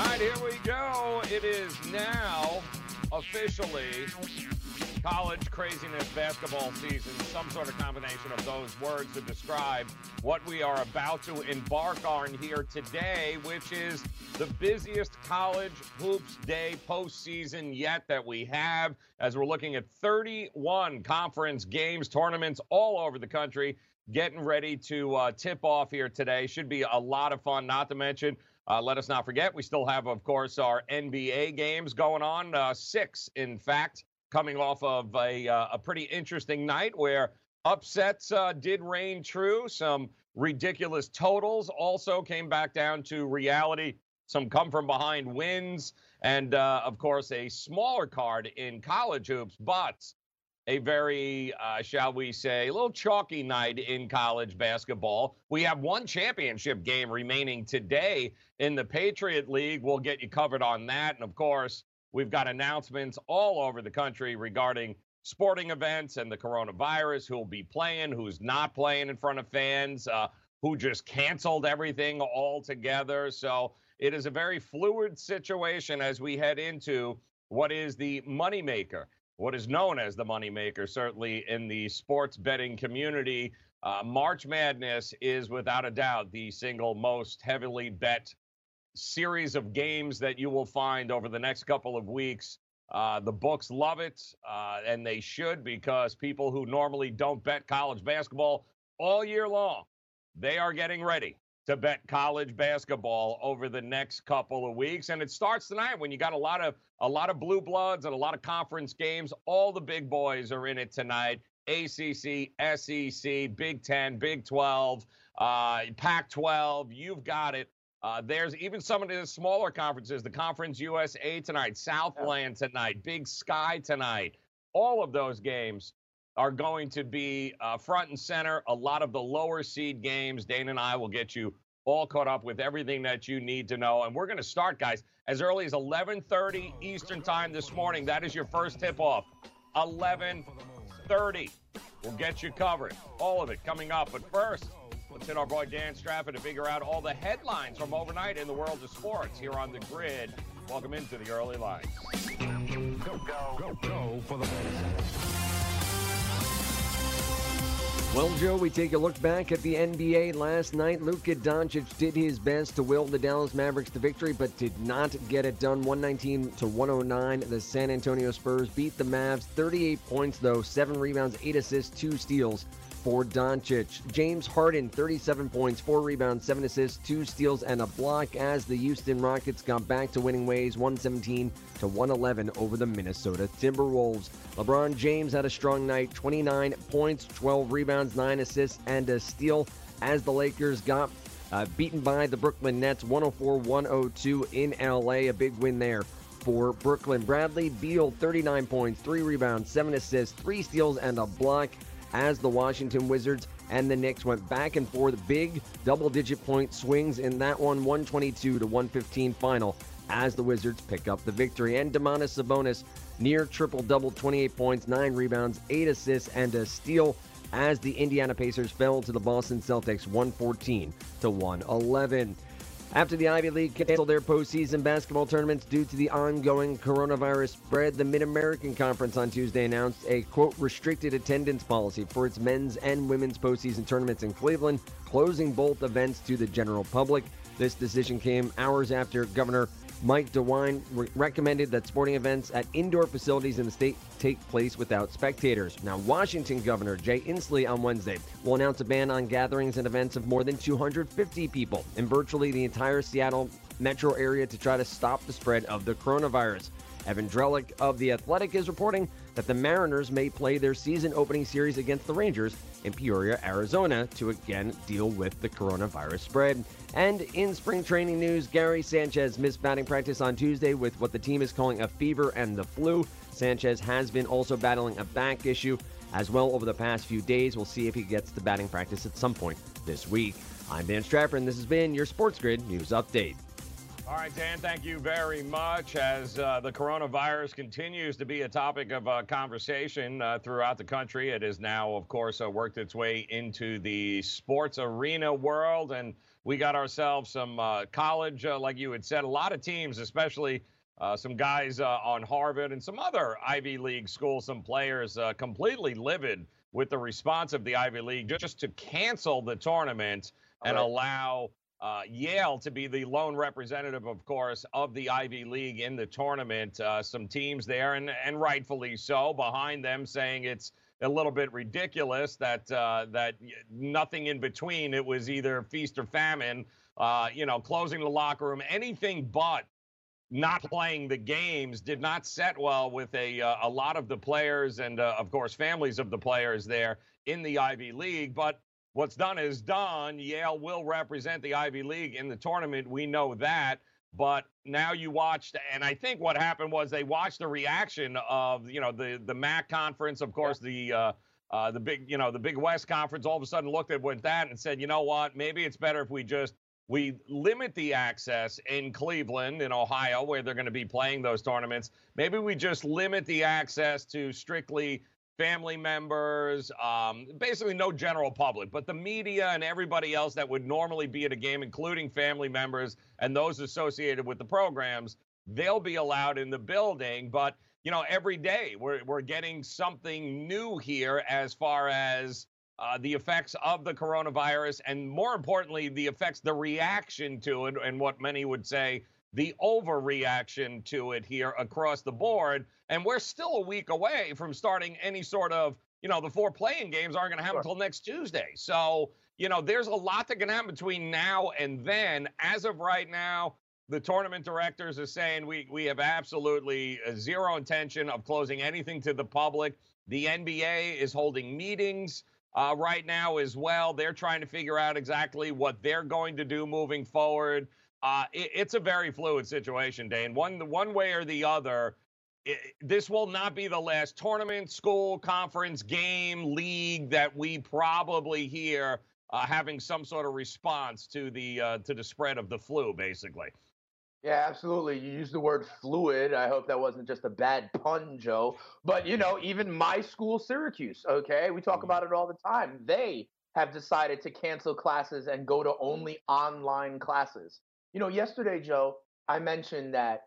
All right, here we go. It is now officially college craziness basketball season. Some sort of combination of those words to describe what we are about to embark on here today, which is the busiest college hoops day postseason yet that we have, as we're looking at 31 conference games, tournaments all over the country. Getting ready to uh, tip off here today. Should be a lot of fun, not to mention uh, let us not forget, we still have, of course, our NBA games going on. Uh, six, in fact, coming off of a, uh, a pretty interesting night where upsets uh, did reign true. Some ridiculous totals also came back down to reality. Some come from behind wins. And, uh, of course, a smaller card in college hoops, but a very, uh, shall we say, a little chalky night in college basketball. We have one championship game remaining today in the Patriot League. We'll get you covered on that. And of course, we've got announcements all over the country regarding sporting events and the coronavirus, who'll be playing, who's not playing in front of fans, uh, who just canceled everything altogether. So it is a very fluid situation as we head into what is the moneymaker what is known as the moneymaker, certainly in the sports betting community. Uh, March Madness is without a doubt the single most heavily bet series of games that you will find over the next couple of weeks. Uh, the books love it, uh, and they should because people who normally don't bet college basketball all year long, they are getting ready to bet college basketball over the next couple of weeks. And it starts tonight when you got a lot of a lot of blue bloods and a lot of conference games. All the big boys are in it tonight. ACC, SEC, Big 10, Big 12, uh, Pac 12, you've got it. Uh, there's even some of the smaller conferences, the Conference USA tonight, Southland tonight, Big Sky tonight. All of those games are going to be uh, front and center. A lot of the lower seed games, Dane and I will get you all caught up with everything that you need to know. And we're going to start, guys, as early as 11:30 Eastern Time this morning. That is your first tip-off. 11:30. We'll get you covered. All of it coming up. But first, let's hit our boy Dan Stratford to figure out all the headlines from overnight in the world of sports here on the grid. Welcome into the early lines. Go, go, go, go for the. Well, Joe, we take a look back at the NBA last night. Luka Doncic did his best to will the Dallas Mavericks to victory, but did not get it done. 119 to 109. The San Antonio Spurs beat the Mavs. 38 points, though, seven rebounds, eight assists, two steals for Doncic. James Harden, 37 points, four rebounds, seven assists, two steals, and a block as the Houston Rockets got back to winning ways, 117 to 111 over the Minnesota Timberwolves. LeBron James had a strong night, 29 points, 12 rebounds, nine assists, and a steal as the Lakers got uh, beaten by the Brooklyn Nets 104 102 in LA. A big win there for Brooklyn. Bradley Beal, 39 points, three rebounds, seven assists, three steals, and a block as the Washington Wizards and the Knicks went back and forth. Big double digit point swings in that one, 122 to 115 final as the Wizards pick up the victory. And Domantas Sabonis near triple double, 28 points, 9 rebounds, 8 assists, and a steal as the Indiana Pacers fell to the Boston Celtics 114 to 111. After the Ivy League canceled their postseason basketball tournaments due to the ongoing coronavirus spread, the Mid American Conference on Tuesday announced a quote restricted attendance policy for its men's and women's postseason tournaments in Cleveland, closing both events to the general public. This decision came hours after Governor Mike DeWine re- recommended that sporting events at indoor facilities in the state take place without spectators. Now, Washington Governor Jay Inslee on Wednesday will announce a ban on gatherings and events of more than 250 people in virtually the entire Seattle metro area to try to stop the spread of the coronavirus. Evan Drellich of The Athletic is reporting that the Mariners may play their season opening series against the Rangers in Peoria, Arizona, to again deal with the coronavirus spread. And in spring training news, Gary Sanchez missed batting practice on Tuesday with what the team is calling a fever and the flu. Sanchez has been also battling a back issue as well over the past few days. We'll see if he gets to batting practice at some point this week. I'm Dan Stratford, and this has been your Sports Grid News Update. All right, Dan, thank you very much. As uh, the coronavirus continues to be a topic of uh, conversation uh, throughout the country, it has now, of course, uh, worked its way into the sports arena world. And we got ourselves some uh, college, uh, like you had said, a lot of teams, especially some guys on Harvard and some other Ivy League schools, some players completely livid with the response of the Ivy League just to cancel the tournament and allow uh, Yale to be the lone representative, of course, of the Ivy League in the tournament. Uh, some teams there, and, and rightfully so, behind them saying it's a little bit ridiculous that uh, that nothing in between. It was either feast or famine. Uh, you know, closing the locker room, anything but not playing the games did not set well with a uh, a lot of the players and uh, of course families of the players there in the Ivy League. But what's done is done. Yale will represent the Ivy League in the tournament. We know that. But now you watched, and I think what happened was they watched the reaction of you know the the MAC conference, of course the uh, uh, the big you know the Big West conference. All of a sudden looked at with that and said, you know what, maybe it's better if we just we limit the access in Cleveland, in Ohio, where they're going to be playing those tournaments. Maybe we just limit the access to strictly family members, um, basically no general public, but the media and everybody else that would normally be at a game, including family members and those associated with the programs, they'll be allowed in the building. But, you know, every day we're, we're getting something new here as far as uh, the effects of the coronavirus and more importantly, the effects, the reaction to it, and what many would say the overreaction to it here across the board. And we're still a week away from starting any sort of, you know, the four playing games aren't going to happen sure. until next Tuesday. So, you know, there's a lot that can happen between now and then. As of right now, the tournament directors are saying we we have absolutely zero intention of closing anything to the public. The NBA is holding meetings uh, right now as well. They're trying to figure out exactly what they're going to do moving forward. Uh, it, it's a very fluid situation, Dane. One one way or the other, it, this will not be the last tournament, school, conference, game, league that we probably hear uh, having some sort of response to the uh, to the spread of the flu, basically. Yeah, absolutely. You used the word fluid. I hope that wasn't just a bad pun, Joe. But you know, even my school, Syracuse. Okay, we talk about it all the time. They have decided to cancel classes and go to only online classes. You know, yesterday, Joe, I mentioned that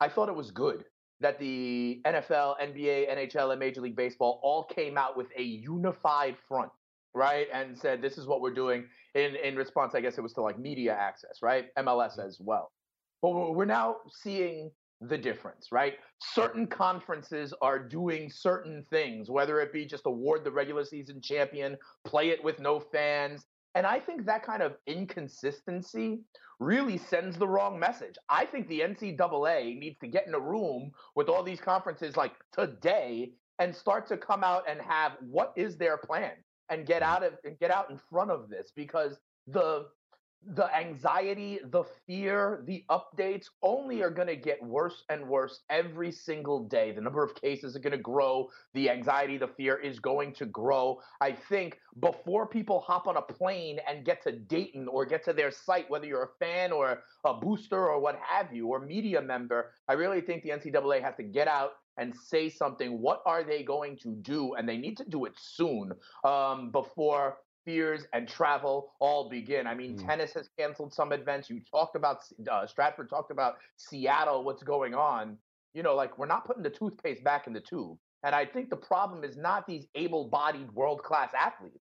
I thought it was good that the NFL, NBA, NHL, and Major League Baseball all came out with a unified front, right? And said, this is what we're doing in, in response, I guess it was to like media access, right? MLS mm-hmm. as well. But we're now seeing the difference, right? Certain conferences are doing certain things, whether it be just award the regular season champion, play it with no fans. And I think that kind of inconsistency really sends the wrong message. I think the NCAA needs to get in a room with all these conferences like today and start to come out and have what is their plan and get out of and get out in front of this because the the anxiety, the fear, the updates only are going to get worse and worse every single day. The number of cases are going to grow. The anxiety, the fear is going to grow. I think before people hop on a plane and get to Dayton or get to their site, whether you're a fan or a booster or what have you, or media member, I really think the NCAA has to get out and say something. What are they going to do? And they need to do it soon um, before fears and travel all begin. I mean, mm. tennis has canceled some events. You talked about uh, Stratford talked about Seattle. What's going on? You know, like we're not putting the toothpaste back in the tube. And I think the problem is not these able-bodied world-class athletes,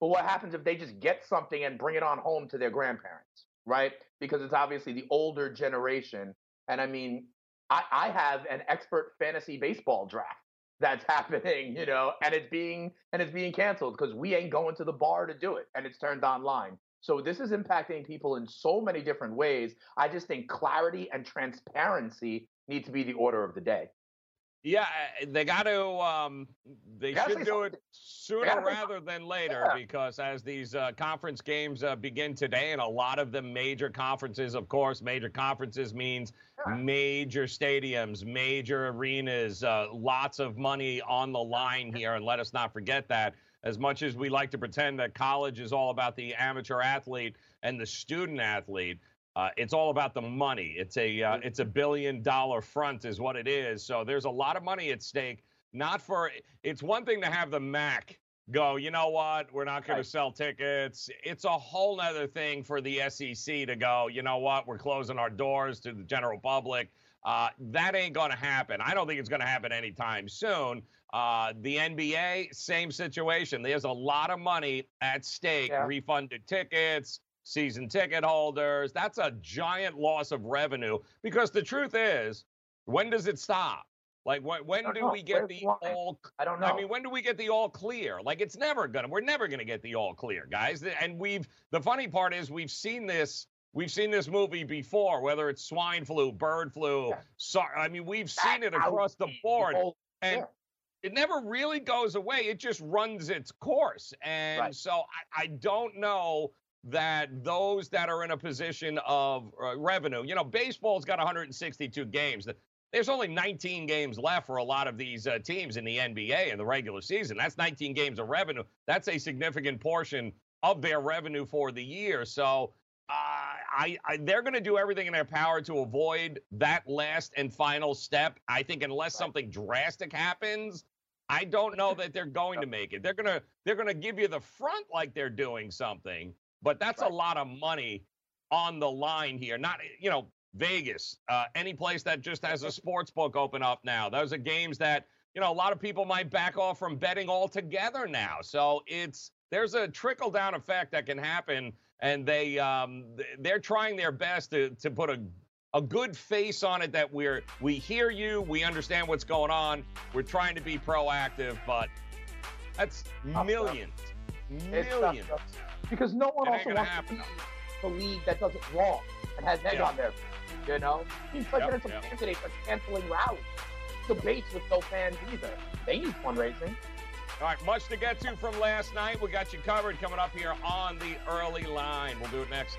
but what happens if they just get something and bring it on home to their grandparents, right? Because it's obviously the older generation. And I mean, I, I have an expert fantasy baseball draft that's happening, you know, and it's being and it's being canceled because we ain't going to the bar to do it and it's turned online. So this is impacting people in so many different ways. I just think clarity and transparency need to be the order of the day. Yeah, uh, they got to. Um, they Gotta should do it sooner rather than later Yeah. because as these uh, conference games uh, begin today, and a lot of them major conferences, of course, major conferences means Yeah. major stadiums, major arenas, uh, lots of money on the line here. And let us not forget that. As much as we like to pretend that college is all about the amateur athlete and the student athlete, uh, it's all about the money. It's a uh, it's a billion dollar front, is what it is. So there's a lot of money at stake. Not for it's one thing to have the MAC go. You know what? We're not going Right. to sell tickets. It's a whole nother thing for the SEC to go. You know what? We're closing our doors to the general public. Uh, that ain't going to happen. I don't think it's going to happen anytime soon. Uh, the NBA, same situation. There's a lot of money at stake. Yeah. Refunded tickets, season ticket holders. That's a giant loss of revenue because the truth is, when does it stop? Like when when don't know. we get Where's the the all? I don't know. I mean, when do we get the all clear? Like it's never gonna. We're never gonna get the all clear, guys. And we've the funny part is we've seen this. We've seen this movie before, whether it's swine flu, bird flu. Yeah. So, I mean, we've seen it across the board, whole- and it never really goes away. It just runs its course. And Right. so I, I don't know that those that are in a position of uh, revenue, you know, baseball's got 162 games. There's only 19 games left for a lot of these uh, teams in the NBA in the regular season. That's 19 games of revenue. That's a significant portion of their revenue for the year. So uh, I, I they're going to do everything in their power to avoid that last and final step. I think unless something drastic happens, I don't know that they're going to make it. They're gonna they're gonna give you the front like they're doing something, but that's a Right. lot of money on the line here. Not you know Vegas, uh, any place that just has a sports book open up now. Those are games that you know a lot of people might back off from betting altogether now. So it's there's a trickle down effect that can happen, and they um, they're trying their best to to put a a good face on it that we're we hear you, we understand what's going on, we're trying to be proactive, but that's millions, millions. Because no one It also wants happen. to be the league that does it wrong and has egg Yeah. on their face, You know, he's presidential yep. candidate for canceling rallies, debates with no fans either. They need fundraising. All right, much to get to from last night. We got you covered coming up here on the early line. We'll do it next.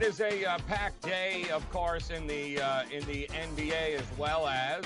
It is a uh, packed day, of course, in the uh, in the NBA as well as.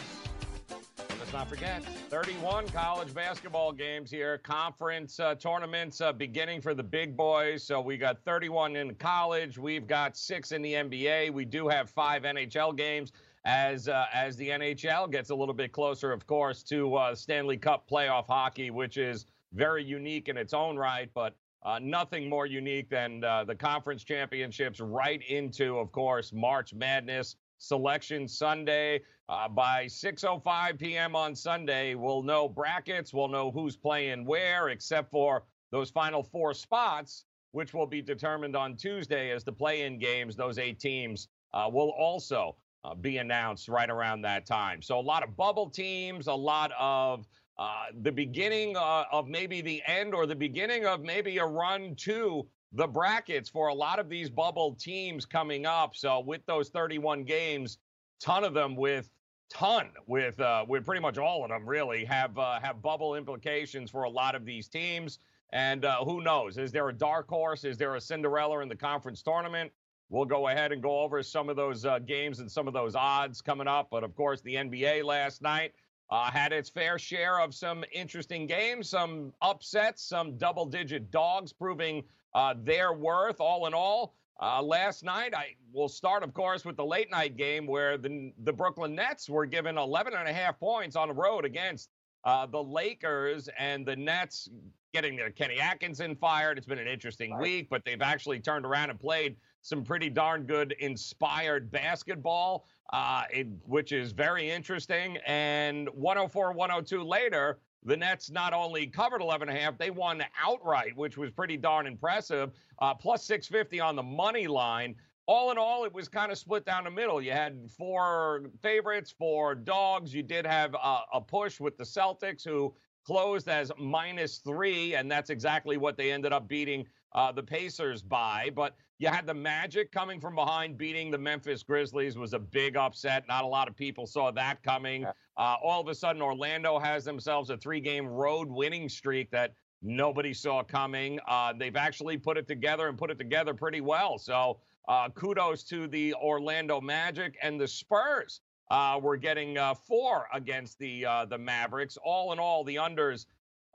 Let's not forget 31 college basketball games here, conference uh, tournaments uh, beginning for the big boys. So we got 31 in college, we've got six in the NBA. We do have five NHL games as uh, as the NHL gets a little bit closer, of course, to uh, Stanley Cup playoff hockey, which is very unique in its own right, but uh, nothing more unique than uh, the conference championships right into, of course, March Madness Selection Sunday. Uh, by 6:05 p.m. on Sunday, we'll know brackets. We'll know who's playing where, except for those final four spots, which will be determined on Tuesday as the play-in games. Those eight teams uh, will also uh, be announced right around that time. So a lot of bubble teams, a lot of uh, the beginning uh, of maybe the end or the beginning of maybe a run to the brackets for a lot of these bubble teams coming up. So with those 31 games, ton of them with ton with uh, with pretty much all of them really have uh, have bubble implications for a lot of these teams. And uh, who knows? Is there a dark horse? Is there a Cinderella in the conference tournament? We'll go ahead and go over some of those uh, games and some of those odds coming up. But of course, the NBA last night uh, had its fair share of some interesting games, some upsets, some double digit dogs proving uh, their worth. All in all, uh, last night, I will start, of course, with the late night game where the, the Brooklyn Nets were given 11 and a half points on the road against uh, the Lakers and the Nets getting their Kenny Atkinson fired. It's been an interesting Right. week, but they've actually turned around and played some pretty darn good inspired basketball, uh, it, which is very interesting. And 104 102 later, the Nets not only covered 11 and a half, they won outright, which was pretty darn impressive. Uh, plus 650 on the money line. All in all, it was kind of split down the middle. You had four favorites, four dogs. You did have uh, a push with the Celtics, who closed as minus three, and that's exactly what they ended up beating uh, the Pacers by. But you had the Magic coming from behind, beating the Memphis Grizzlies was a big upset. Not a lot of people saw that coming. Yeah. Uh, all of a sudden, Orlando has themselves a three-game road winning streak that nobody saw coming. Uh, they've actually put it together and put it together pretty well. So uh, kudos to the Orlando Magic and the Spurs. Uh, we're getting uh, four against the uh, the Mavericks. All in all, the unders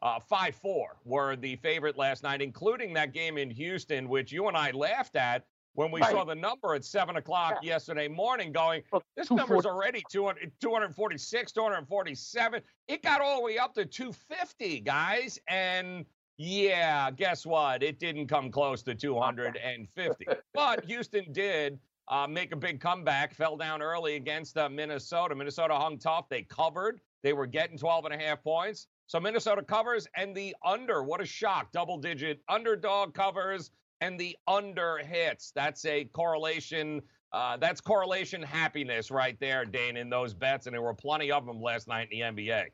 uh, five four were the favorite last night, including that game in Houston, which you and I laughed at when we Right. saw the number at seven o'clock yesterday morning. Going, this 240 number's already 200, 246, 247. It got all the way up to 250, guys. And yeah, guess what? It didn't come close to 250. but Houston did uh, make a big comeback, fell down early against uh, Minnesota. Minnesota hung tough. They covered. They were getting 12 and a half points. So Minnesota covers and the under. What a shock. Double digit underdog covers and the under hits. That's a correlation. Uh, that's correlation happiness right there, Dane, in those bets. And there were plenty of them last night in the NBA.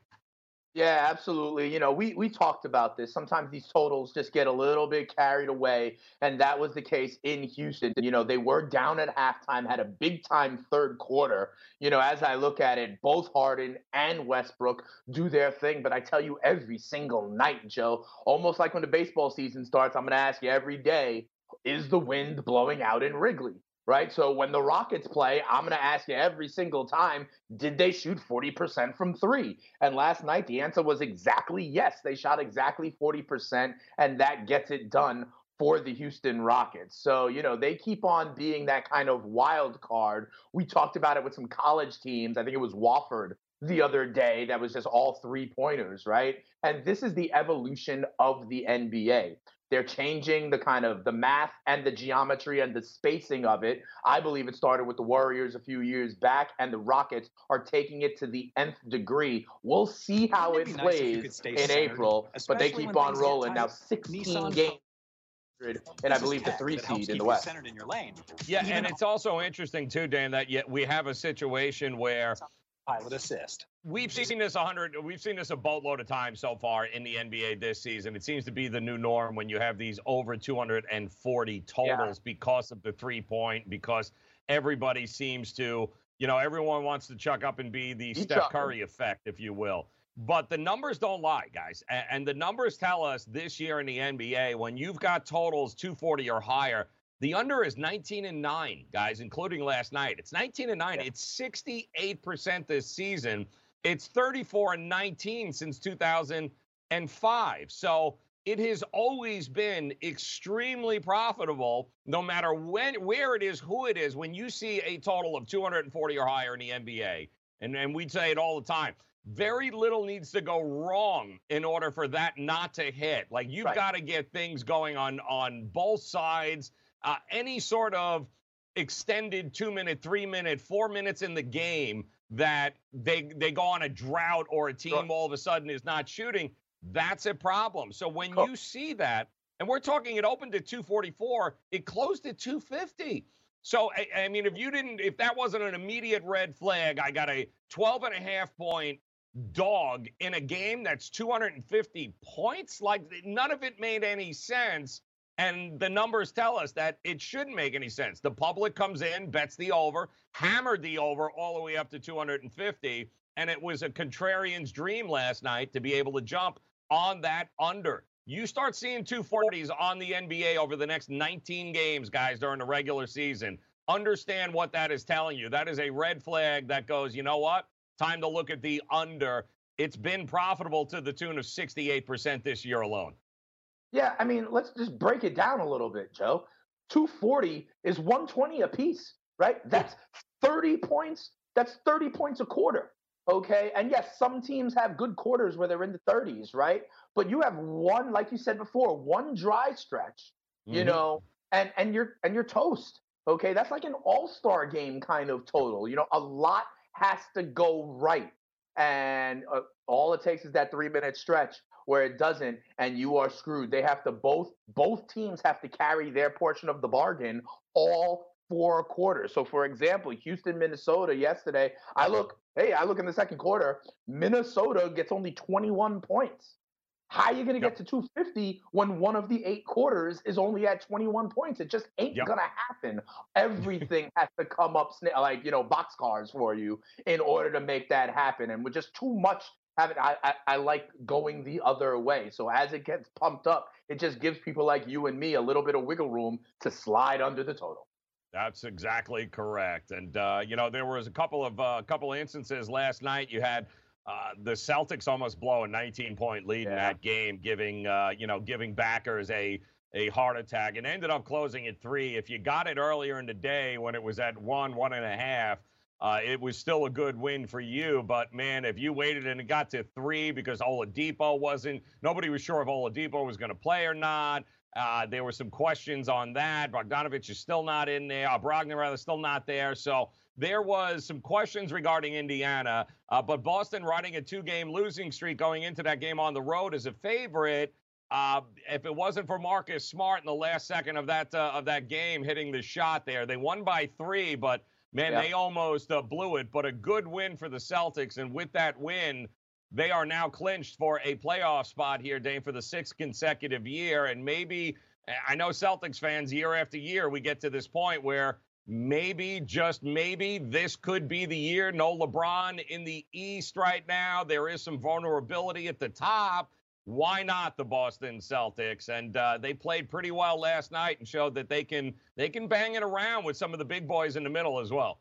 Yeah, absolutely. You know, we we talked about this. Sometimes these totals just get a little bit carried away, and that was the case in Houston. You know, they were down at halftime, had a big time third quarter. You know, as I look at it, both Harden and Westbrook do their thing, but I tell you every single night, Joe, almost like when the baseball season starts, I'm going to ask you every day, is the wind blowing out in Wrigley? Right. So when the Rockets play, I'm going to ask you every single time, did they shoot 40% from three? And last night, the answer was exactly yes. They shot exactly 40%, and that gets it done for the Houston Rockets. So, you know, they keep on being that kind of wild card. We talked about it with some college teams. I think it was Wofford the other day that was just all three pointers, right? And this is the evolution of the NBA. They're changing the kind of the math and the geometry and the spacing of it. I believe it started with the Warriors a few years back, and the Rockets are taking it to the nth degree. We'll see how Wouldn't it it be nice plays in centered, April, but they keep on rolling. Now, 16 Nissan games, and I This is believe the three that helps seed in the West. centered in your lane. Yeah, Even and it's also interesting too, Dan, that yet we have a situation where pilot assist. we've seen this a hundred, we've seen this a boatload of times so far in the NBA this season. It seems to be the new norm when you have these over 240 totals because of the three point, because everybody seems to, you know, everyone wants to chuck up and be the Each Steph. Curry effect, if you will. But the numbers don't lie, guys. And the numbers tell us this year in the NBA, when you've got totals 240 or higher, the under is 19 and 9, guys, including last night. It's 19 and 9. It's 68% this season. It's 34 and 19 since 2005. So it has always been extremely profitable, no matter when, where it is, who it is. When you see a total of 240 or higher in the NBA, and, and we say it all the time, very little needs to go wrong in order for that not to hit. Like you've Right. got to get things going on on both sides. Uh, any sort of extended two minute, three minute, four minutes in the game that they they go on a drought or a team Sure. all of a sudden is not shooting, that's a problem. So when Cool. you see that, and we're talking it opened at 244, it closed at 250. So I, I mean, if you didn't, if that wasn't an immediate red flag, I got a 12 and a half point dog in a game that's 250 points. Like none of it made any sense. And the numbers tell us that it shouldn't make any sense. The public comes in, bets the over, hammered the over all the way up to 250. And it was a contrarian's dream last night to be able to jump on that under. You start seeing 240s on the NBA over the next 19 games, guys, during the regular season. Understand what that is telling you. That is a red flag that goes, you know what? Time to look at the under. It's been profitable to the tune of 68% this year alone. Yeah, I mean, let's just break it down a little bit, Joe. 240 is 120 apiece, right? That's 30 points. That's 30 points a quarter. Okay. And yes, some teams have good quarters where they're in the 30s, right? But you have one, like you said before, one dry stretch, you Mhm. know, and and you're and you're toast. Okay. That's like an all-star game kind of total. You know, a lot has to go right. And uh, all it takes is that three minute stretch where it doesn't and you are screwed. They have to both both teams have to carry their portion of the bargain all four quarters. So for example houston minnesota yesterday i look hey i look in the second quarter minnesota gets only 21 points. How are you going to Yep. get to 250 when one of the eight quarters is only at 21 points? It just ain't Yep. going to happen. Everything has to come up like you know boxcars for you in order to make that happen and with just too much having I, I I like going the other way. So as it gets pumped up, it just gives people like you and me a little bit of wiggle room to slide under the total. That's exactly correct. And uh, you know, there was a couple of uh, couple of instances last night. You had uh, the Celtics almost blow a 19 point lead in that game, giving uh, you know giving backers a a heart attack, and ended up closing at three. If you got it earlier in the day when it was at one one and a half. Uh, it was still a good win for you, but man, if you waited and it got to three because Oladipo wasn't, nobody was sure if Oladipo was going to play or not. Uh, there were some questions on that. Bogdanovich is still not in there. Uh, Brogdon rather still not there. So there was some questions regarding Indiana. Uh, but Boston riding a two-game losing streak going into that game on the road as a favorite. Uh, if it wasn't for Marcus Smart in the last second of that uh, of that game hitting the shot there, they won by three. But man, Yeah. they almost uh, blew it. But a good win for the Celtics, and with that win, they are now clinched for a playoff spot here, Dane, for the sixth consecutive year. And maybe, I know Celtics fans, year after year, we get to this point where maybe, just maybe, this could be the year. No LeBron in the East right now. There is some vulnerability at the top. Why not the Boston Celtics? And uh, they played pretty well last night and showed that they can they can bang it around with some of the big boys in the middle as well.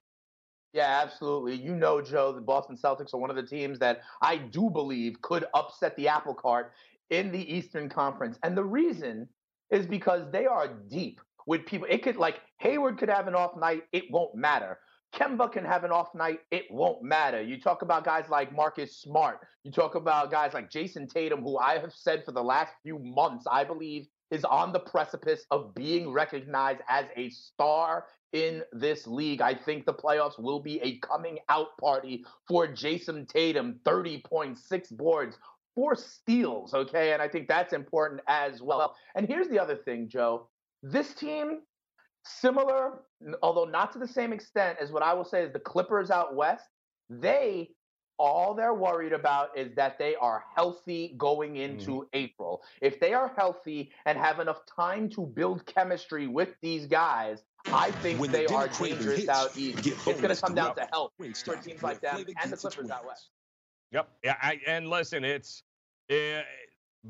Yeah, absolutely. You know, Joe, the Boston Celtics are one of the teams that I do believe could upset the apple cart in the Eastern Conference. And the reason is because they are deep with people. It could, like, Hayward could have an off night, it won't matter. Kemba can have an off night, it won't matter. You talk about guys like Marcus Smart. You talk about guys like Jayson Tatum, who I have said for the last few months, I believe is on the precipice of being recognized as a star in this league. I think the playoffs will be a coming out party for Jayson Tatum, 30.6 boards, four steals, okay? And I think that's important as well. And here's the other thing, Joe. This team, similar, although not to the same extent as what I will say is the Clippers out west, they all they're worried about is that they are healthy going into April. If they are healthy and have enough time to build chemistry with these guys, I think When the they are dinner craving dangerous hits, out east. It's going to come down to health for Wingstop, teams like them and the Clippers out west. Yep. Yeah. I, and listen, it's uh,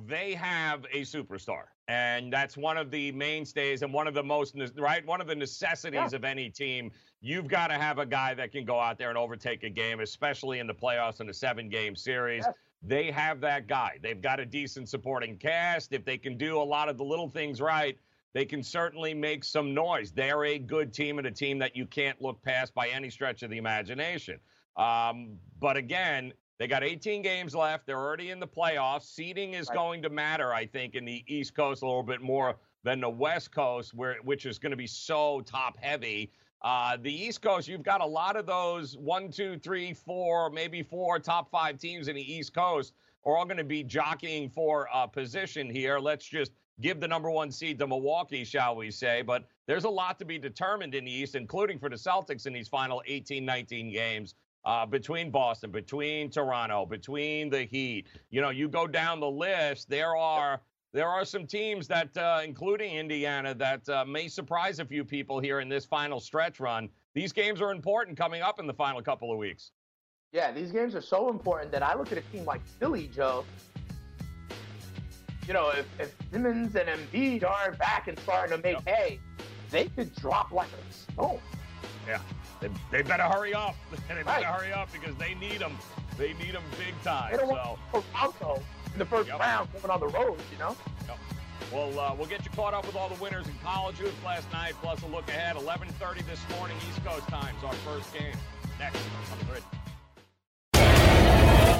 they have a superstar, and that's one of the mainstays and one of the most right one of the necessities of any team. You've got to have a guy that can go out there and overtake a game, especially in the playoffs in a seven-game series. Yes. They have that guy. They've got a decent supporting cast. If they can do a lot of the little things right, they can certainly make some noise. They're a good team and a team that you can't look past by any stretch of the imagination. Um, but again, they got 18 games left. They're already in the playoffs. Seeding is Right. going to matter, I think, in the East Coast a little bit more than the West Coast, where which is going to be so top heavy. Uh, the East Coast, you've got a lot of those one, two, three, four, maybe four top five teams in the East Coast are all going to be jockeying for a position here. Let's just give the number one seed to Milwaukee, shall we say. But there's a lot to be determined in the East, including for the Celtics in these final 18, 19 games. Uh, between Boston, between Toronto, between the Heat, you know, you go down the list. There are there are some teams that, uh, including Indiana, that uh, may surprise a few people here in this final stretch run. These games are important coming up in the final couple of weeks. Yeah, these games are so important that I look at a team like Philly, Joe. You know, if, if Simmons and Embiid aren't back and starting to make hay, they could drop like a stone. Yeah, they, they better hurry up. they better Right. hurry up because they need them. They need them big time. They don't So. want Toronto in the first Yep. round coming on the road, you know? We'll uh, we'll get you caught up with all the winners in college hoops last night, plus a look ahead. 11:30 this morning, East Coast time. It's our first game. Next on the grid.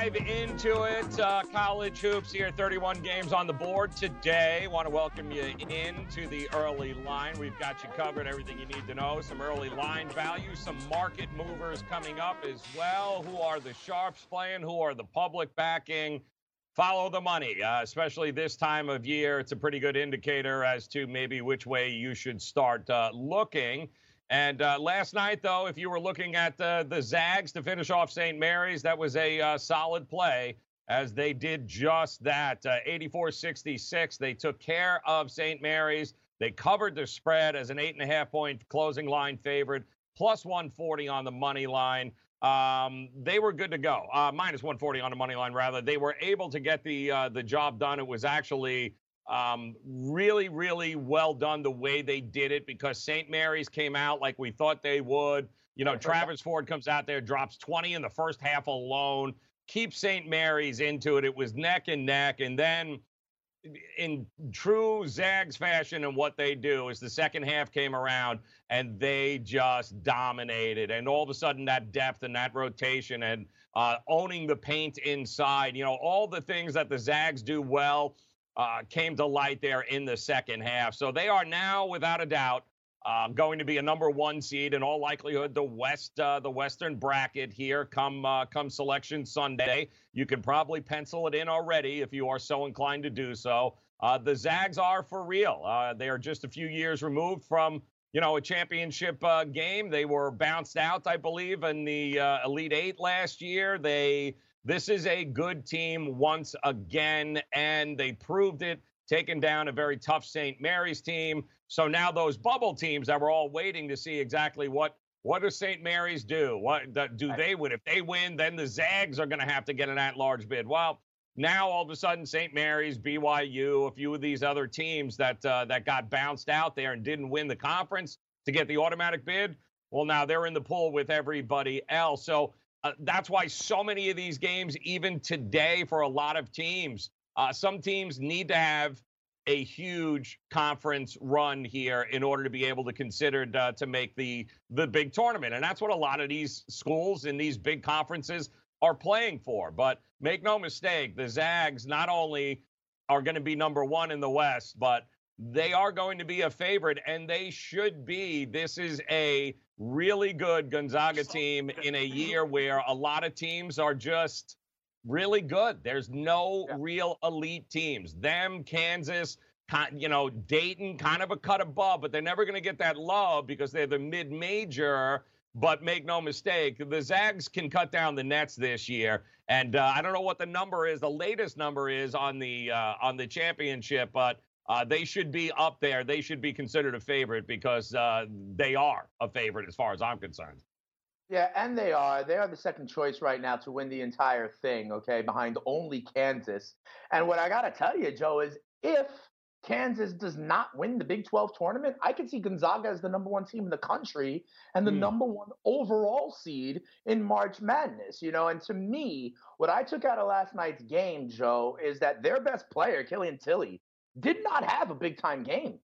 Dive into it. Uh, college hoops here, 31 games on the board today. Want to welcome you into the early line. We've got you covered, everything you need to know. Some early line value, some market movers coming up as well. Who are the sharps playing? Who are the public backing? Follow the money, uh, especially this time of year. It's a pretty good indicator as to maybe which way you should start uh, looking. And uh, last night, though, if you were looking at uh, the Zags to finish off St. Mary's, that was a uh, solid play as they did just that. 84 66. They took care of St. Mary's. They covered the spread as an eight and a half point closing line favorite, plus 140 on the money line. Um, they were good to go. Uh, minus 140 on the money line, rather. They were able to get the uh, the job done. It was actually um, really, really well done the way they did it because St. Mary's came out like we thought they would. You know, Travis Ford comes out there, drops 20 in the first half alone, keeps St. Mary's into it. It was neck and neck. And then, in true Zags fashion, and what they do is the second half came around and they just dominated. And all of a sudden, that depth and that rotation and uh, owning the paint inside, you know, all the things that the Zags do well uh, came to light there in the second half. So they are now, without a doubt, uh, going to be a number one seed in all likelihood. The West, uh, the Western bracket here, come uh, come Selection Sunday. You can probably pencil it in already if you are so inclined to do so. Uh, the Zags are for real. Uh, they are just a few years removed from you know a championship uh, game. They were bounced out, I believe, in the Elite Eight last year. They this is a good team once again, and they proved it, taking down a very tough St. Mary's team. So now those bubble teams that were all waiting to see exactly what what does St. Mary's do? What do they win? If they win, then the Zags are going to have to get an at-large bid. Well, now all of a sudden, St. Mary's, BYU, a few of these other teams that uh, that got bounced out there and didn't win the conference to get the automatic bid. Well, now they're in the pool with everybody else. So uh, that's why so many of these games, even today, for a lot of teams, uh, some teams need to have a huge conference run here in order to be able to consider uh, to make the the big tournament, and that's what a lot of these schools in these big conferences are playing for. But make no mistake, the Zags not only are going to be number one in the West, but they are going to be a favorite, and they should be. This is a really good Gonzaga team in a year where a lot of teams are just really good. There's no yeah. real elite teams. Them, Kansas, you know, Dayton, kind of a cut above, but they're never going to get that love because they're the mid major. But make no mistake, the Zags can cut down the nets this year, and uh, I don't know what the number is. The latest number is on the uh, on the championship, but uh, they should be up there. They should be considered a favorite because uh, they are a favorite as far as I'm concerned. Yeah, and they are. They are the second choice right now to win the entire thing, okay, behind only Kansas. And what I got to tell you, Joe, is if Kansas does not win the Big 12 tournament, I could see Gonzaga as the number one team in the country and the mm. number one overall seed in March Madness. You know, and to me, what I took out of last night's game, Joe, is that their best player, Killian Tillie, did not have a big time game.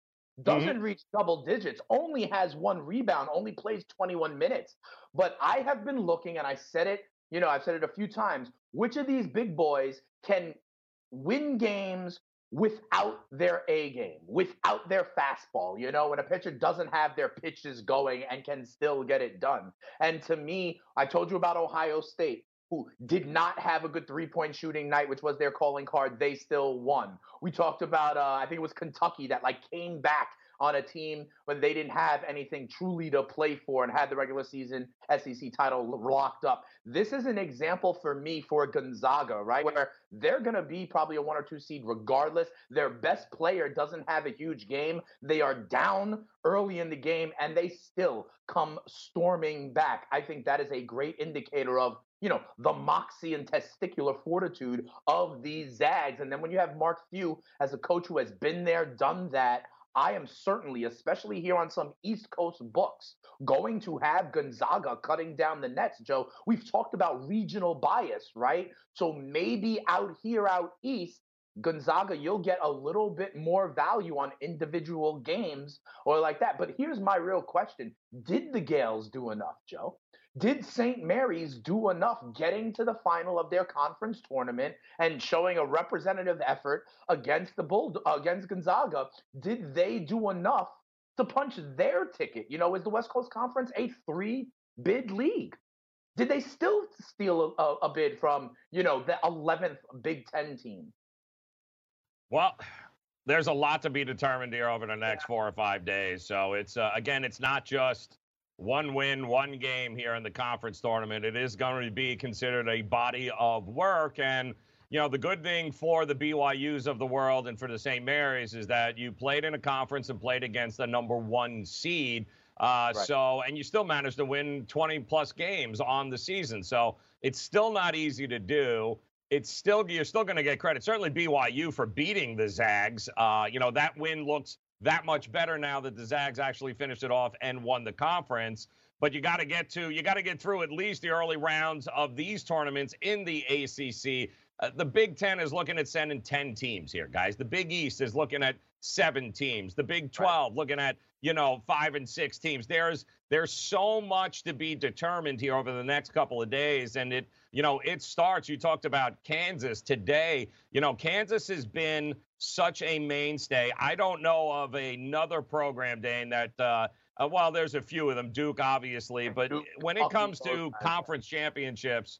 Doesn't mm-hmm. reach double digits, only has one rebound, only plays 21 minutes. But I have been looking, and I said it, you know, I've said it a few times. Which of these big boys can win games without their A game, without their fastball, you know, when a pitcher doesn't have their pitches going and can still get it done. And to me, I told you about Ohio State. Who did not have a good three point shooting night, which was their calling card, they still won. We talked about, uh, I think it was Kentucky that like came back on a team when they didn't have anything truly to play for and had the regular season SEC title locked up. This is an example for me for Gonzaga, right? Where they're going to be probably a one or two seed regardless. Their best player doesn't have a huge game. They are down early in the game and they still come storming back. I think that is a great indicator of you know, the moxie and testicular fortitude of these Zags. And then when you have Mark Few as a coach who has been there, done that, I am certainly, especially here on some East Coast books, going to have Gonzaga cutting down the nets, Joe. We've talked about regional bias, right? So maybe out here, out east, Gonzaga, you'll get a little bit more value on individual games or like that. But here's my real question Did the Gaels do enough, Joe? Did St. Mary's do enough getting to the final of their conference tournament and showing a representative effort against the Bull against Gonzaga? Did they do enough to punch their ticket? You know, is the West Coast Conference a three bid league? Did they still steal a, a bid from, you know, the 11th Big Ten team? Well, there's a lot to be determined here over the next four or five days. So it's, uh, again, it's not just one win, one game here in the conference tournament. It is going to be considered a body of work. And, you know, the good thing for the BYUs of the world and for the St. Mary's is that you played in a conference and played against the number one seed. Uh, right. So, and you still managed to win 20 plus games on the season. So it's still not easy to do. It's still, you're still going to get credit. Certainly BYU for beating the Zags. Uh, you know, that win looks that much better now that the Zags actually finished it off and won the conference. But you got to get to you got to get through at least the early rounds of these tournaments in the ACC. Uh, the Big Ten is looking at sending 10 teams here, guys. The Big East is looking at seven teams. The Big 12 right. looking at you know five and six teams. There's there's so much to be determined here over the next couple of days, and it you know it starts. You talked about Kansas today. You know Kansas has been such a mainstay. I don't know of another program, Dane, that, uh, uh, well, there's a few of them, Duke, obviously, but Duke, when it comes to conference championships,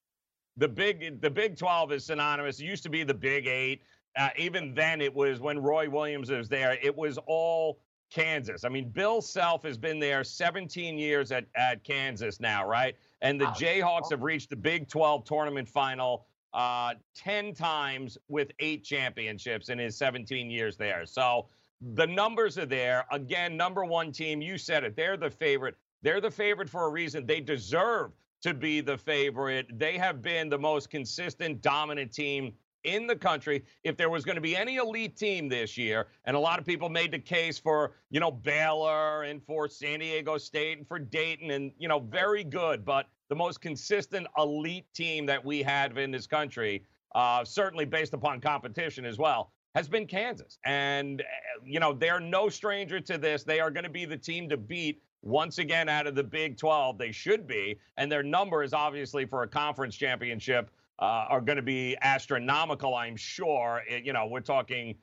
the big the Big 12 is synonymous. It used to be the Big Eight. Uh, even then, it was when Roy Williams was there. It was all Kansas. I mean, Bill Self has been there 17 years at, at Kansas now, right? And the Jayhawks have reached the Big 12 tournament final uh, 10 times with eight championships in his 17 years there. So the numbers are there. Again, number one team, you said it. They're the favorite. They're the favorite for a reason. They deserve to be the favorite. They have been the most consistent, dominant team in the country. If there was going to be any elite team this year, and a lot of people made the case for, you know, Baylor and for San Diego State and for Dayton, and, you know, very good. But the most consistent elite team that we have in this country, uh, certainly based upon competition as well, has been Kansas. And, you know, they're no stranger to this. They are going to be the team to beat once again out of the Big 12. They should be. And their number is obviously, for a conference championship uh, are going to be astronomical, I'm sure. It, you know, we're talking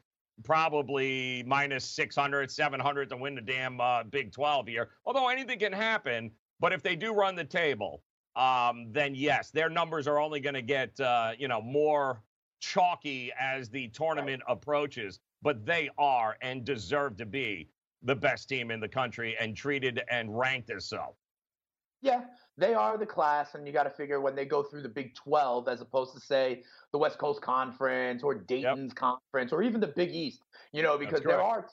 probably minus 600, 700 to win the damn uh, Big 12 here. Although anything can happen. But if they do run the table, um, then yes, their numbers are only going to get uh, you know more chalky as the tournament approaches. But they are and deserve to be the best team in the country and treated and ranked as so. Yeah, they are the class, and you got to figure when they go through the Big 12, as opposed to say the West Coast Conference or Dayton's yep. Conference or even the Big East, you know, because there are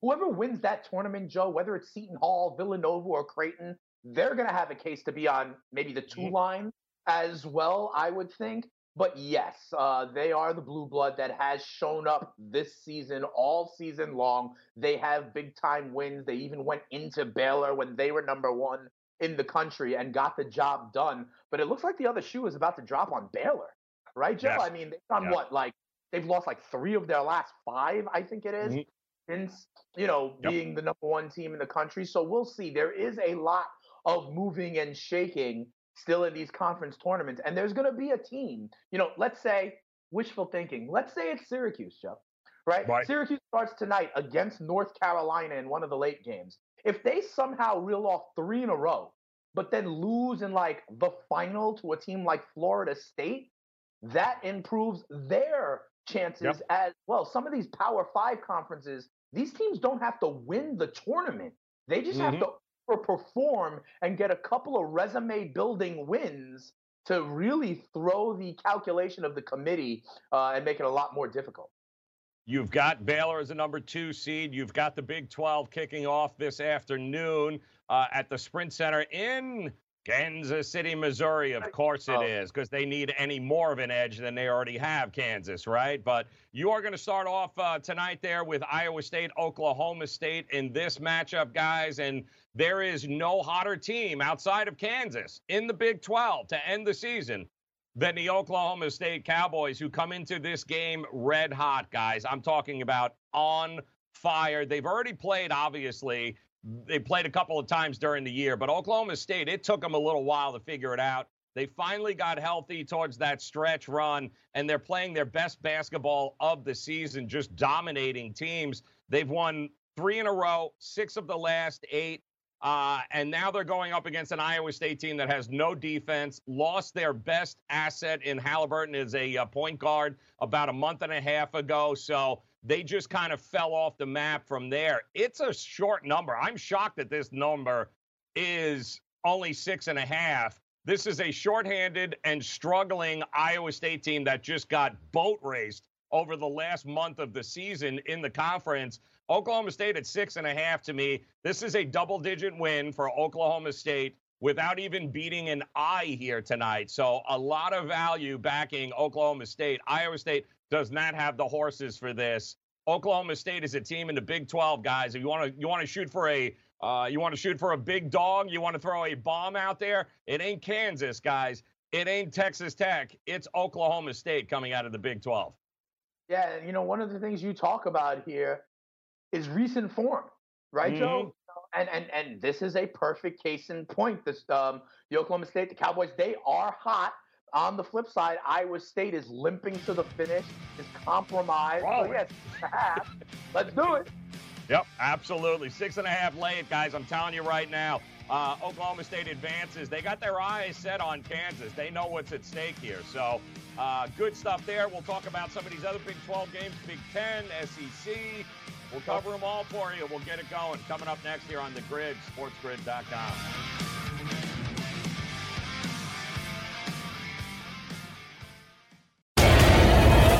whoever wins that tournament, Joe, whether it's Seton Hall, Villanova, or Creighton, they're going to have a case to be on maybe the 2 mm-hmm. line as well, I would think. But yes, uh, they are the blue blood that has shown up this season, all season long. They have big time wins. They even went into Baylor when they were number one in the country and got the job done. But it looks like the other shoe is about to drop on Baylor, right, Joe? Yes. I mean, they've done what, like they've lost like three of their last five, I think it is, mm-hmm. since you know yep. being the number one team in the country. So we'll see. There is a lot of moving and shaking still in these conference tournaments. And there's going to be a team, you know, let's say wishful thinking. Let's say it's Syracuse, Joe, right? right? Syracuse starts tonight against North Carolina in one of the late games. If they somehow reel off three in a row but then lose in like the final to a team like Florida State, that improves their chances Yep. as well. Some of these Power Five conferences, these teams don't have to win the tournament. They just have Mhm. to overperform and get a couple of resume building wins to really throw the calculation of the committee uh, and make it a lot more difficult. You've got Baylor as a number two seed. You've got the Big 12 kicking off this afternoon uh, at the Sprint Center in Kansas City, Missouri. Of course it Oh. is, because they need any more of an edge than they already have, Kansas, right? But you are going to start off uh, tonight there with Iowa State, Oklahoma State in this matchup, guys. And there is no hotter team outside of Kansas in the Big 12 to end the season than the Oklahoma State Cowboys, who come into this game red hot, guys. I'm talking about on fire. They've already played, obviously. They played a couple of times during the year, but Oklahoma State, it took them a little while to figure it out. They finally got healthy towards that stretch run, and they're playing their best basketball of the season, just dominating teams. They've won three in a row, six of the last eight. Uh, and now they're going up against an Iowa State team that has no defense, lost their best asset in Haliburton as a uh, point guard about a month and a half ago. So they just kind of fell off the map from there. It's a short number. I'm shocked that this number is only six and a half. This is a shorthanded and struggling Iowa State team that just got boat raced over the last month of the season in the conference. Oklahoma State at six and a half to me. This is a double digit win for Oklahoma State without even beating an eye here tonight. So a lot of value backing Oklahoma State. Iowa State does not have the horses for this. Oklahoma State is a team in the Big 12, guys. If you want to you want to shoot for a uh, you want to shoot for a big dog, you want to throw a bomb out there. It ain't Kansas, guys. It ain't Texas Tech. It's Oklahoma State coming out of the Big 12. Yeah, you know, one of the things you talk about here is recent form, right, Joe? And and and this is a perfect case in point. This um, the Oklahoma State, the Cowboys, they are hot. On the flip side, Iowa State is limping to the finish, is compromised. Oh. So yes. Let's do it. Yep, absolutely. Six and a half late, guys. I'm telling you right now. Uh, Oklahoma State advances. They got their eyes set on Kansas. They know what's at stake here. So, uh, good stuff there. We'll talk about some of these other Big 12 games, Big 10, SEC. We'll cover them all for you. We'll get it going. Coming up next here on the grid, sportsgrid.com.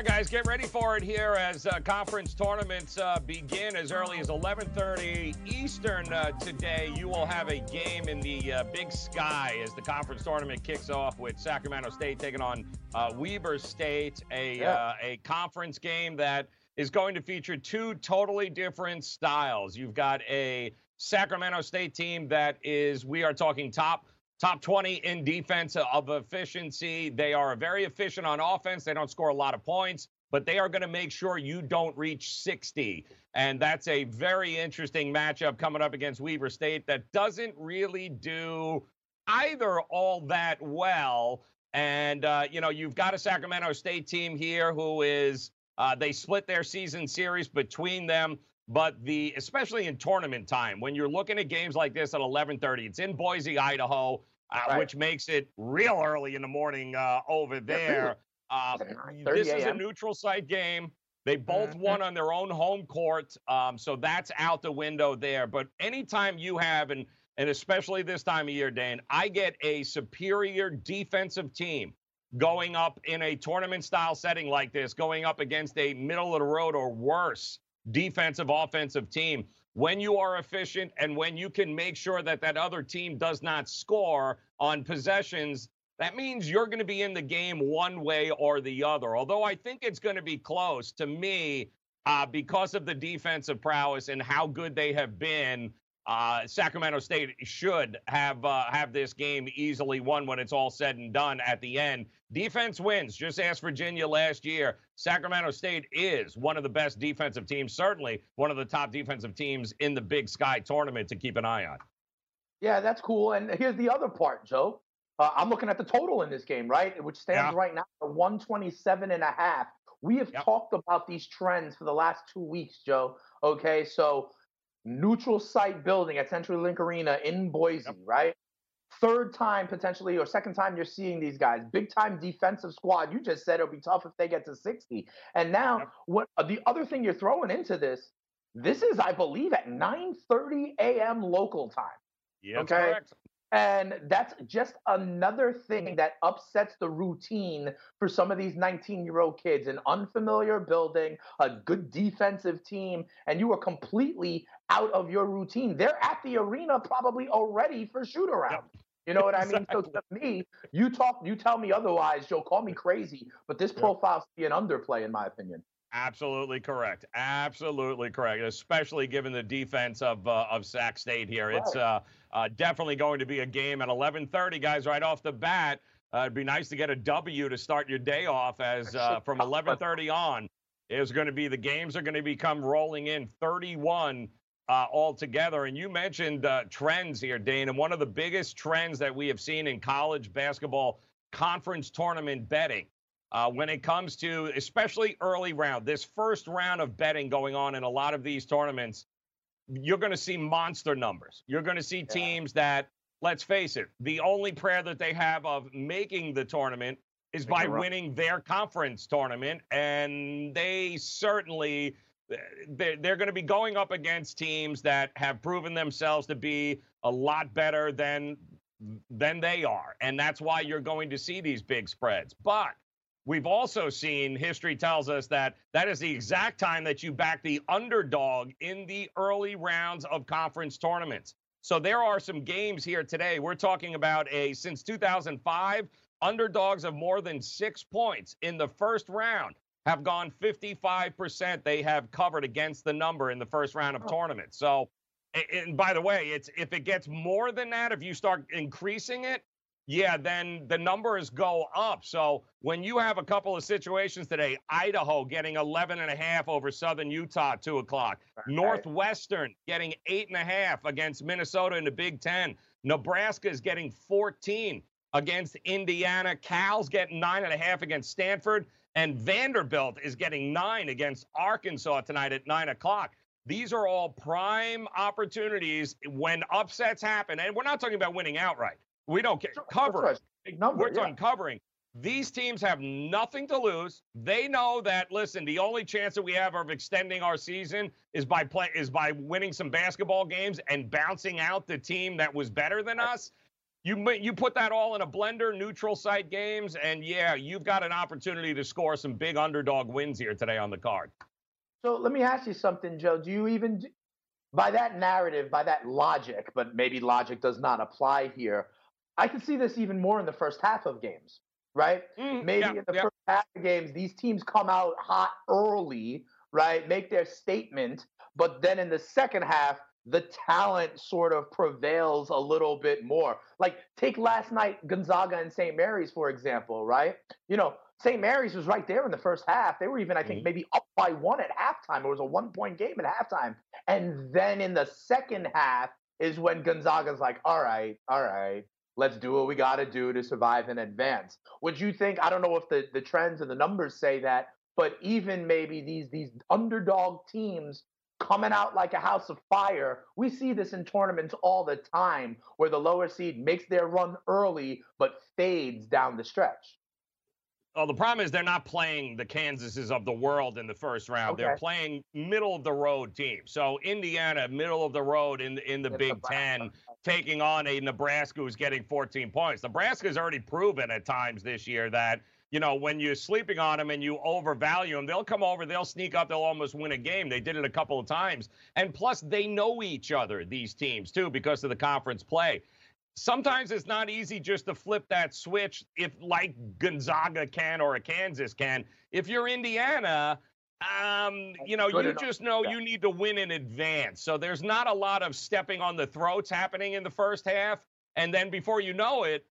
Right, guys, get ready for it here as uh, conference tournaments uh, begin as early as 11:30 Eastern uh, today. You will have a game in the uh, Big Sky as the conference tournament kicks off with Sacramento State taking on uh, Weber State, a Yeah. uh, a conference game that is going to feature two totally different styles. You've got a Sacramento State team that is, we are talking top top 20 in defense of efficiency. They are very efficient on offense. They don't score a lot of points, but they are going to make sure you don't reach 60. And that's a very interesting matchup coming up against Weber State that doesn't really do either all that well. And, uh, you know, you've got a Sacramento State team here who is, uh, they split their season series between them. But the, especially in tournament time, when you're looking at games like this at 11:30, it's in Boise, Idaho, uh, Right. which makes it real early in the morning uh, over there. Uh, It's at 9:30 this is a neutral site game. They both Mhm. won on their own home court, um, so that's out the window there. But anytime you have, and and especially this time of year, Dan, I get a superior defensive team going up in a tournament style setting like this, going up against a middle of the road or worse defensive offensive team. When you are efficient and when you can make sure that that other team does not score on possessions, that means you're going to be in the game one way or the other. Although I think it's going to be close to me uh, because of the defensive prowess and how good they have been. Uh, Sacramento State should have uh, have this game easily won when it's all said and done at the end. Defense wins. Just ask Virginia last year. Sacramento State is one of the best defensive teams, certainly one of the top defensive teams in the Big Sky tournament to keep an eye on. Yeah, that's cool. And here's the other part, Joe. Uh, I'm looking at the total in this game, right? Which stands Yeah. right now at 127 and a half. We have Yep. talked about these trends for the last two weeks, Joe. Okay, so neutral site building at Century Link Arena in Boise, right? Third time potentially, or second time you're seeing these guys. Big time defensive squad. You just said it'll be tough if they get to 60. And now, Yep. what uh, the other thing you're throwing into this? This is, I believe, at 9:30 a.m. local time. Yeah, Okay. correct. And that's just another thing that upsets the routine for some of these 19 year old kids. An unfamiliar building, a good defensive team, and you are completely out of your routine. They're at the arena probably already for shoot around. You know what I mean? So to me, you talk, you tell me otherwise, Joe. Call me crazy, but this profile's be an underplay, in my opinion. Absolutely correct. Absolutely correct. Especially given the defense of uh, of Sac State here, it's uh, uh, definitely going to be a game at 11:30, guys. Right off the bat, uh, it'd be nice to get a W to start your day off. As uh, from 11:30 on, is going to be the games are going to become rolling in 31 uh, altogether. And you mentioned uh, trends here, Dane, and one of the biggest trends that we have seen in college basketball conference tournament betting uh, when it comes to especially early round, this first round of betting going on in a lot of these tournaments, you're going to see monster numbers. You're going to see teams that, let's face it, the only prayer that they have of making the tournament is by Make a run. winning their conference tournament. And they certainly. Eh, they're, they're going to be going up against teams that have proven themselves to be a lot better than than they are. And that's why you're going to see these big spreads. But we've also seen history tells us that that is the exact time that you back the underdog in the early rounds of conference tournaments. So there are some games here today. We're talking about a since 2005 underdogs of more than 6 points in the first round have gone 55% they have covered against the number in the first round of oh. tournaments. So and by the way, it's if it gets more than that, if you start increasing it, yeah, then the numbers go up. So when you have a couple of situations today, Idaho getting 11 and a half over Southern Utah two o'clock, Northwestern getting eight and a half against Minnesota in the Big Ten, Nebraska is getting 14 against Indiana, Cal's getting nine and a half against Stanford, and Vanderbilt is getting nine against Arkansas tonight at nine o'clock. These are all prime opportunities when upsets happen. And we're not talking about winning outright. We don't get Sure, cover. right. Big number. We're yeah. talking covering. These teams have nothing to lose. They know that. Listen, the only chance that we have of extending our season is by play is by winning some basketball games and bouncing out the team that was better than us. You you put that all in a blender, neutral site games, and yeah, you've got an opportunity to score some big underdog wins here today on the card. So let me ask you something, Joe. Do you even, by that narrative, by that logic, but maybe logic does not apply here, I can see this even more in the first half of games, right? Mm, Maybe yeah, in the yeah. first half of games, these teams come out hot early, right? Make their statement, but then in the second half, the talent sort of prevails a little bit more. Like take last night Gonzaga and St. Mary's for example, right? You know, St. Mary's was right there in the first half. They were even, I think, Mhm. maybe up by one at halftime. It was a one-point game at halftime, and then in the second half is when Gonzaga's like, "All right, all right, let's do what we got to do to survive and advance." Would you think? I don't know if the the trends and the numbers say that, but even maybe these these underdog teams coming out like a house of fire. We see this in tournaments all the time where the lower seed makes their run early but fades down the stretch. Oh, the problem is they're not playing the Kansases of the world in the first round. They're playing middle of the road teams. So Indiana, middle of the road in in the It's Big Ten, taking on a Nebraska who's getting 14 points. Nebraska's already proven at times this year that you know when you're sleeping on them and you overvalue them, they'll come over, they'll sneak up, they'll almost win a game. They did it a couple of times, and plus they know each other. These teams too because of the conference play. Sometimes it's not easy just to flip that switch if like Gonzaga can or a Kansas can. If you're Indiana, um, you know, Good you enough. just know Yeah. you need to win in advance. So there's not a lot of stepping on the throats happening in the first half. And then before you know it,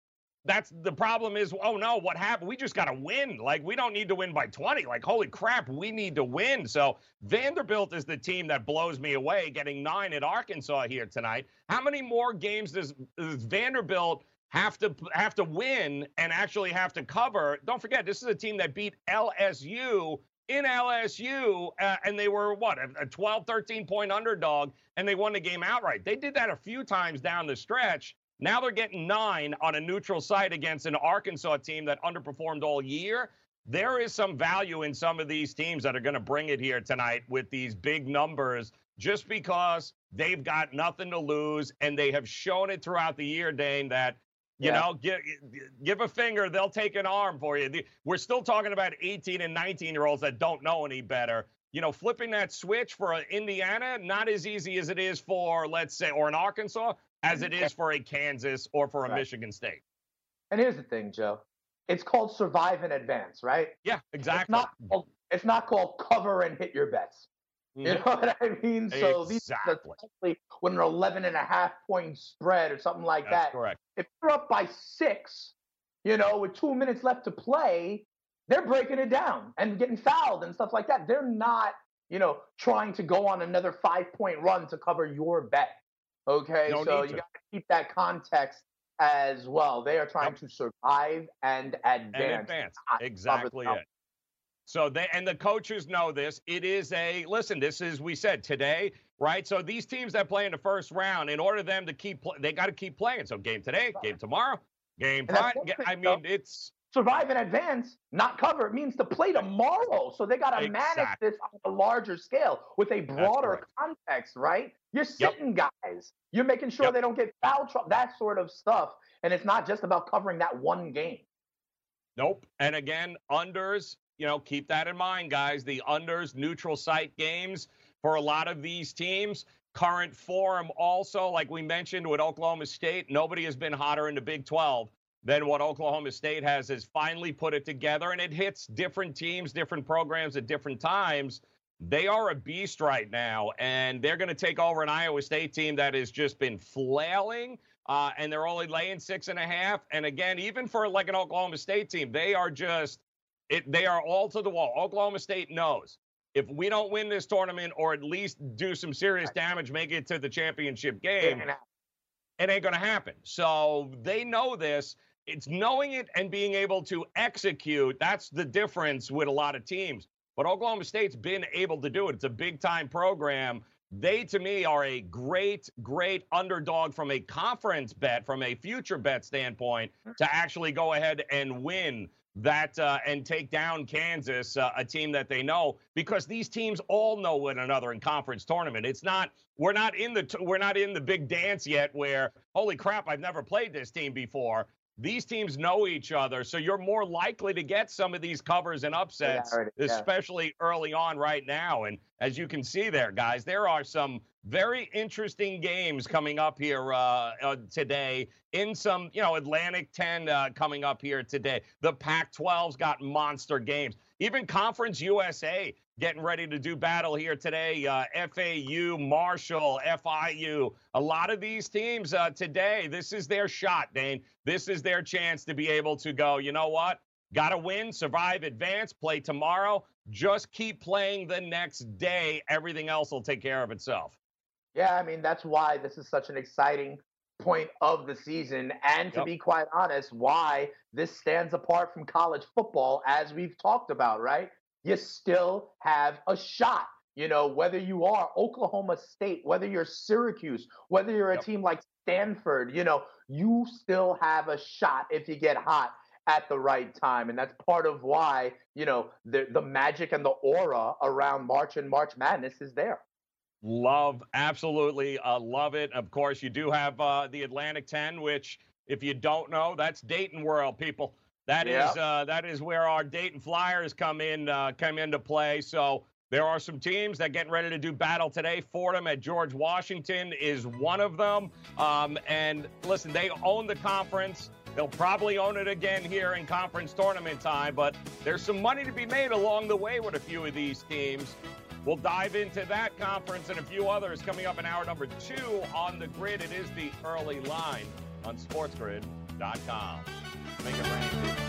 that's the problem is, oh no, what happened? We just got to win. Like, we don't need to win by 20. Like, holy crap, we need to win. So Vanderbilt is the team that blows me away, getting nine at Arkansas here tonight. How many more games does, does Vanderbilt have to have to win and actually have to cover? Don't forget, this is a team that beat LSU in LSU, uh, and they were what a, a 12, 13 point underdog, and they won the game outright. They did that a few times down the stretch. Now they're getting nine on a neutral site against an Arkansas team that underperformed all year. There is some value in some of these teams that are going to bring it here tonight with these big numbers just because they've got nothing to lose and they have shown it throughout the year, Dane, that you Yeah. know, give give a finger, they'll take an arm for you. We're still talking about 18 and 19 year olds that don't know any better. You know, flipping that switch for Indiana, not as easy as it is for, let's say, or an Arkansas, as it is for a Kansas or for a Right. Michigan State. And here's the thing, Joe. It's called survive and advance, right? Yeah, exactly. It's not called, it's not called cover and hit your bets. You mm-hmm. know what I mean? So these Exactly. with an 11 and a half point spread or something like That's that. correct. If you're up by six, you know, with two minutes left to play, they're breaking it down and getting fouled and stuff like that. They're not, you know, trying to go on another five point run to cover your bet. Okay, No so you got to keep that context as well. They are trying to survive and advance. and advance. Exactly it. So they and the coaches know this. It is a listen. This is we said today, right? So these teams that play in the first round, in order for them to keep, they got to keep playing. So game today, game tomorrow, game And that's Friday. one ga- thing, I mean, it's survive and advance, not cover. It means to play tomorrow. So they got to manage this on a larger scale with a broader context, right? You're Yep. sitting guys. You're making sure Yep. they don't get foul trouble, that sort of stuff. And it's not just about covering that one game. Nope. And again, unders, you know, keep that in mind, guys. The unders, neutral site games for a lot of these teams. Current form also, like we mentioned with Oklahoma State, nobody has been hotter in the Big 12 than what Oklahoma State has, has finally put it together. And it hits different teams, different programs at different times. They are a beast right now, and they're going to take over an Iowa State team that has just been flailing uh, and they're only laying six and a half. And again, even for like an Oklahoma State team, they are just it. They are all to the wall. Oklahoma State knows if we don't win this tournament or at least do some serious damage, make it to the championship game, it ain't going to happen. So they know this. It's knowing it and being able to execute. That's the difference with a lot of teams. But Oklahoma State's been able to do it. It's a big time program. They, to me, are a great, great underdog from a conference bet, from a future bet standpoint, to actually go ahead and win that uh, and take down Kansas, uh, a team that they know, because these teams all know one another in conference tournament. It's not we're not in the t- we're not in the big dance yet, where holy crap, I've never played this team before. These teams know each other, so you're more likely to get some of these covers and upsets, yeah. especially early on right now. And as you can see there, guys, there are some very interesting games coming up here uh, uh, today. In some, you know, Atlantic 10 uh, coming up here today. The Pac 12's got monster games. Even Conference USA getting ready to do battle here today. Uh, FAU, Marshall, FIU. A lot of these teams uh, today, this is their shot, Dane. This is their chance to be able to go, you know what? Got to win, survive, advance, play tomorrow. Just keep playing the next day. Everything else will take care of itself. Yeah, I mean, that's why this is such an exciting point of the season. And to Yep. be quite honest, why this stands apart from college football, as we've talked about, right? You still have a shot. You know, whether you are Oklahoma State, whether you're Syracuse, whether you're a Yep. team like Stanford, you know, you still have a shot if you get hot at the right time. And that's part of why, you know, the, the magic and the aura around March and March Madness is there. Love, absolutely uh, love it. Of course, you do have uh, the Atlantic 10, which, if you don't know, that's Dayton World, people. That is Yeah. uh, that is where our Dayton Flyers come in uh, come into play. So There are some teams that getting ready to do battle today. Fordham at George Washington is one of them. Um, and listen, they own the conference. They'll probably own it again here in conference tournament time, but there's some money to be made along the way with a few of these teams. We'll dive into that conference and a few others coming up in hour number two on the grid. It is the early line on sportsgrid.com. Make it rain.